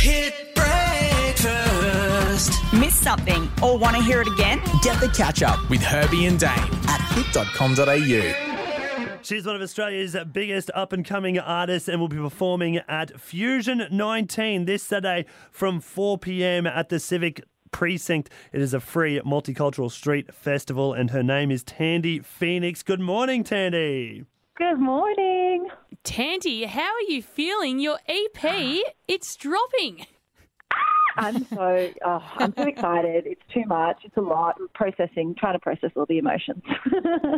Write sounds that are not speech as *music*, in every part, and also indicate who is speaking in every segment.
Speaker 1: Hit breakfast.
Speaker 2: Miss something or want to hear it again?
Speaker 3: Get the catch up with Herbie and Dane at hit.com.au.
Speaker 4: She's one of Australia's biggest up and coming artists and will be performing at Fusion 19 this Saturday from 4 pm at the Civic Precinct. It is a free multicultural street festival, and her name is Thandi Phoenix. Good morning, Thandi.
Speaker 5: Good morning.
Speaker 6: Thandi, how are you feeling? Your EP, *sighs* it's dropping.
Speaker 5: I'm so oh, I'm so excited. It's too much. It's a lot. I'm processing, trying to process all the emotions. *laughs*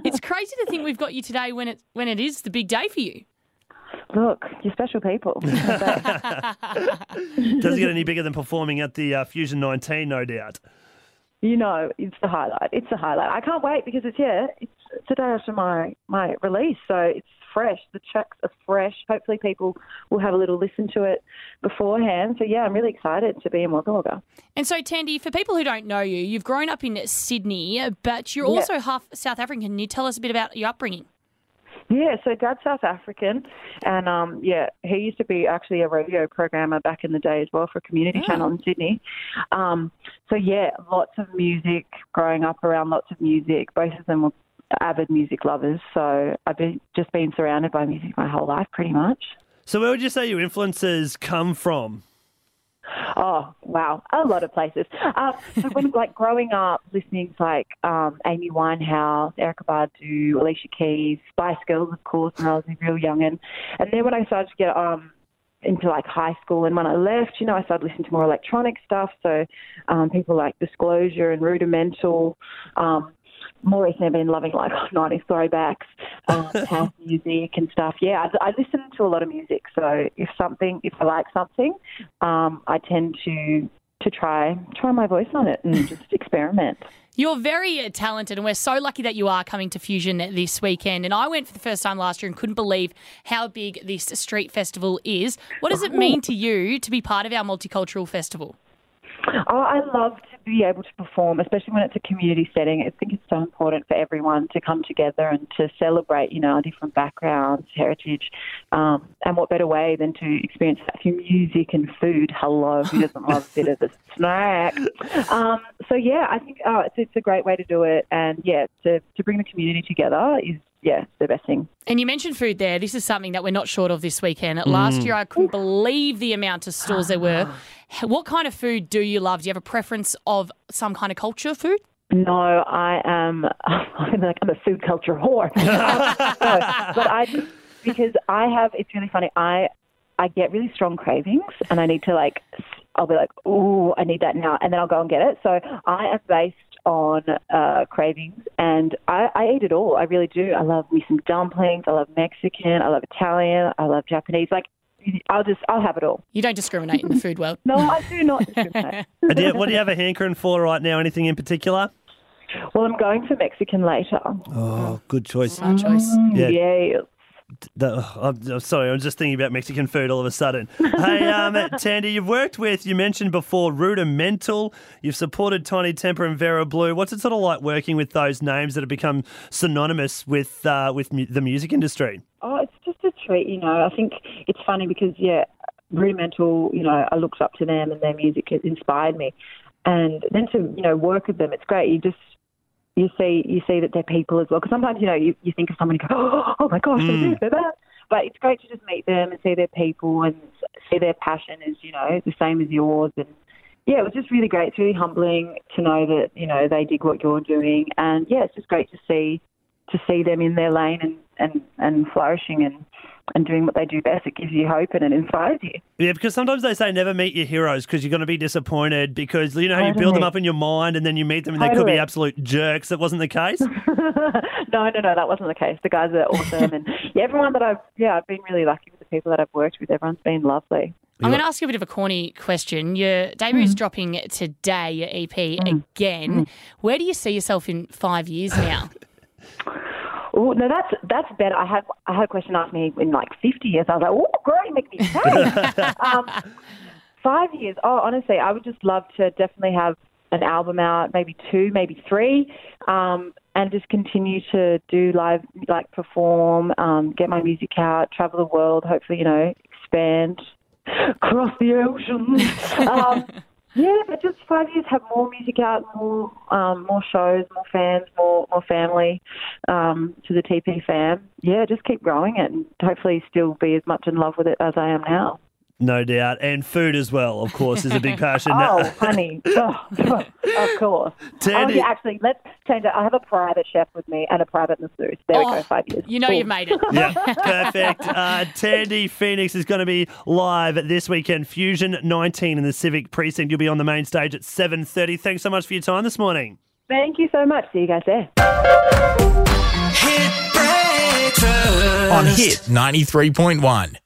Speaker 6: It's crazy to think we've got you today when it when it is the big day for you.
Speaker 5: Look, you're special people. *laughs*
Speaker 4: Doesn't get any bigger than performing at the uh, Fusion 19, no doubt.
Speaker 5: you know, it's the highlight. It's the highlight. I can't wait because it's here. It's today after my my release, so it's fresh. The tracks are fresh. Hopefully, people will have a little listen to it beforehand. So yeah, I'm really excited to be in Wagga Wagga.
Speaker 6: And so, Thandi, for people who don't know you, you've grown up in Sydney, but you're
Speaker 5: Yeah.
Speaker 6: also half South African. Can you tell us a bit about your upbringing?
Speaker 5: Yeah, so Dad's South African, and um, yeah, he used to be actually a radio programmer back in the day as well for a Community Channel in Sydney. Um, so yeah, lots of music. Growing up around lots of music, both of them were avid music lovers. So I've been just been surrounded by music my whole life, pretty much.
Speaker 4: So, where would you say your influences come from?
Speaker 5: Oh wow, a lot of places. Um, so when *laughs* like growing up, listening to like um, Amy Winehouse, Erykah Badu, Alicia Keys, Spice Girls, of course, when I was a real youngin. And then when I started to get um, into like high school, and when I left, you know, I started listening to more electronic stuff. So um, people like Disclosure and Rudimental. Um, more recently, I've been loving like *laughs* 90s throwbacks, um, *laughs* house music and stuff. Yeah, I, I listen to a lot of music. So if something, if I like something, um, I tend to to try try my voice on it and *laughs* just experiment.
Speaker 6: You're very talented, and we're so lucky that you are coming to Fusion this weekend. And I went for the first time last year and couldn't believe how big this street festival is. What does it mean to you to be part of our multicultural festival?
Speaker 5: Oh, I love to be able to perform, especially when it's a community setting. I think it's so important for everyone to come together and to celebrate, you know, our different backgrounds, heritage, um, and what better way than to experience that through music and food. Hello, who doesn't love a bit of a *laughs* snack? Um, so yeah, I think oh, it's, it's a great way to do it, and yeah, to to bring the community together is yeah the best thing.
Speaker 6: And you mentioned food there. This is something that we're not short of this weekend. Last mm. year, I couldn't believe the amount of stores there were. Ah. What kind of food do you love? Do you have a preference of some kind of culture food?
Speaker 5: No, I am. *laughs* I'm like I'm a food culture whore. *laughs* *laughs* no, but I just because I have. It's really funny. I I get really strong cravings, and I need to like. I'll be like, ooh, I need that now, and then I'll go and get it. So I am based on uh, cravings, and I, I eat it all. I really do. I love me some dumplings. I love Mexican. I love Italian. I love Japanese. Like, I'll just I'll have it all.
Speaker 6: You don't discriminate in the food world.
Speaker 5: No, I do not discriminate. *laughs*
Speaker 4: Do you- what do you have a hankering for right now? Anything in particular?
Speaker 5: well, I'm going for Mexican later.
Speaker 4: Oh, good choice.
Speaker 6: My choice.
Speaker 4: Yeah.
Speaker 5: yeah.
Speaker 4: The- I'm, I'm sorry, I'm just thinking about Mexican food all of a sudden. hey, um, *laughs* Thandi, you've worked with, you mentioned before, Rudimental. You've supported Tinie Tempah and Vera Blue. What's it sort of like working with those names that have become synonymous with uh, with mu- the music industry?
Speaker 5: Oh, it's just a treat, you know. I think it's funny because, yeah, Rudimental, you know, I looked up to them and their music inspired me. And then to, you know, work with them, it's great. You just, you see, you see that they're people as well. Because sometimes, you know, you, you think of someone and go, *gasps* oh, my gosh, they're mm. this, they're that. But it's great to just meet them and see their people and see their passion is, you know, the same as yours. And yeah, it was just really great. It's really humbling to know that, you know, they dig what you're doing. And yeah, it's just great to see to see them in their lane and, and, and flourishing and, and doing what they do best. It gives you hope and it inspires you.
Speaker 4: Yeah, because sometimes they say never meet your heroes because you're going to be disappointed because you know how you build them up in your mind and then you meet them and they could be absolute jerks. That wasn't the case. *laughs*
Speaker 5: no, no, no, that wasn't the case. The guys are awesome, and *laughs* yeah, everyone that I've yeah, I've been really lucky with the people that I've worked with. Everyone's been lovely.
Speaker 6: I'm going to ask you a bit of a corny question. Your debut is mm. dropping today, your EP mm. again. Mm. Where do you see yourself in five years now? *laughs*
Speaker 5: Oh no, that's that's better. I had I had a question asked me in like 50 years. I was like, oh, great, make me *laughs* say. um, five years. Oh, honestly, I would just love to definitely have an album out, maybe two, maybe three, um, and just continue to do live, like perform, um, get my music out, travel the world. Hopefully, you know, expand *gasps* across the ocean. *laughs* yeah, but just five years, have more music out, more um, more shows, more fans, more more family um, to the TP fam. Yeah, just keep growing it, and hopefully still be as much in love with it as I am now.
Speaker 4: No doubt. And food as well, of course, is a big passion. *laughs*
Speaker 5: Oh, *laughs* honey, oh, of course. Oh,
Speaker 4: Thandi-
Speaker 5: yeah, actually, let's change it. I have a private chef with me and a private masseuse. There we
Speaker 6: Oh,
Speaker 5: go, five years.
Speaker 6: You know
Speaker 5: Cool.
Speaker 6: you've made it. *laughs*
Speaker 4: Yeah, perfect. Uh, Thandi Phoenix is going to be live this weekend. Fusion 19 in the Civic Precinct. You'll be on the main stage at 7.30. Thanks so much for your time this morning.
Speaker 5: Thank you so much. See you guys there.
Speaker 1: Hit.
Speaker 3: On Hit 93.1.